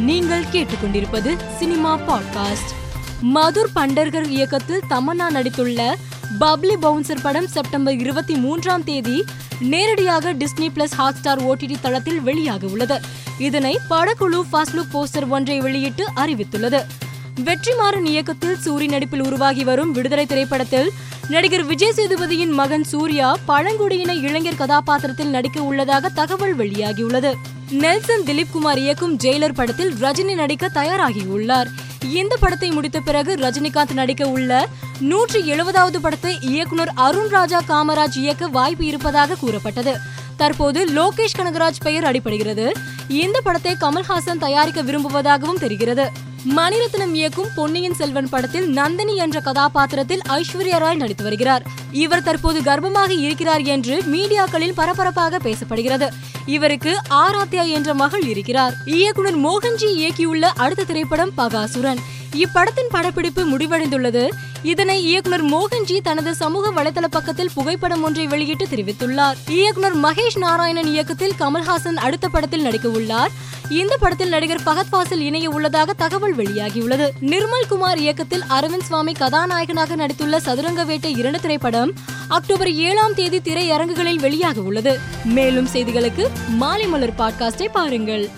நீங்கள் கேட்டுக்கொண்டிருப்பது cinema podcast. Madhur Bhandarkar இயக்கத்தில் தமன்னா நடித்துள்ள பப்ளி பவுன்சர் படம் செப்டம்பர் இருபத்தி மூன்றாம் தேதி நேரடியாக டிஸ்னி பிளஸ் ஹாட்ஸ்டார் ஓடிடி தளத்தில் வெளியாக உள்ளது இதனை படக்குழு ஃபர்ஸ்ட் லுக் போஸ்டர் ஒன்றை வெளியிட்டு அறிவித்துள்ளது. வெற்றிமாறன் இயக்கத்தில் சூரி நடிப்பில் உருவாகி வரும் விடுதலை திரைப்படத்தில் நடிகர் விஜய் சேதுபதியின் மகன் சூர்யா பழங்குடியின இளைஞர் கதாபாத்திரத்தில் நடிக்க உள்ளதாக தகவல் வெளியாகியுள்ளது. நெல்சன் திலீப் குமார் இயக்கும் ஜெயிலர் படத்தில் ரஜினி நடிக்க தயாராகியுள்ளார். இந்த படத்தை முடித்த பிறகு ரஜினிகாந்த் நடிக்க உள்ள நூற்றி எழுபதாவது படத்தை இயக்குனர் அருண் ராஜா காமராஜ் இயக்க வாய்ப்பு இருப்பதாக கூறப்பட்டது. தற்போது லோகேஷ் கனகராஜ் பெயர் அடிபடுகிறது. இந்த படத்தை கமல்ஹாசன் தயாரிக்க விரும்புவதாகவும் தெரிகிறது. மணிரத்னம் இயக்கும் பொன்னியின் செல்வன் படத்தில் நந்தினி என்ற கதாபாத்திரத்தில் ஐஸ்வர்யா ராய் நடித்து வருகிறார். இவர் தற்போது கர்ப்பமாக இருக்கிறார் என்று மீடியாக்களில் பரபரப்பாக பேசப்படுகிறது. இவருக்கு ஆராத்யா என்ற மகள் இருக்கிறார். இயக்குனர் மோகன்ஜி இயக்கியுள்ள அடுத்த திரைப்படம் பகாசுரன். இப்படத்தின் படப்பிடிப்பு முடிவடைந்துள்ளது. இதனை இயக்குனர் மோகன்ஜி தனது சமூக வலைதள பக்கத்தில் புகைப்படம் ஒன்றை வெளியிட்டு தெரிவித்துள்ளார். இயக்குனர் மகேஷ் நாராயணன் இயக்கத்தில் கமல்ஹாசன் அடுத்த படத்தில் நடிக்க உள்ளார் இந்த படத்தில் நடிகர் பகத் பாசில் இணைய உள்ளதாக தகவல் வெளியாகியுள்ளது. நிர்மல் குமார் இயக்கத்தில் அரவிந்த் சுவாமி கதாநாயகனாக நடித்துள்ள சதுரங்க வேட்டை இரண்டு திரைப்படம் அக்டோபர் ஏழாம் தேதி திரையரங்குகளில் வெளியாக உள்ளது மேலும் செய்திகளுக்கு மாலை மலர் பாட்காஸ்டை பாருங்கள்.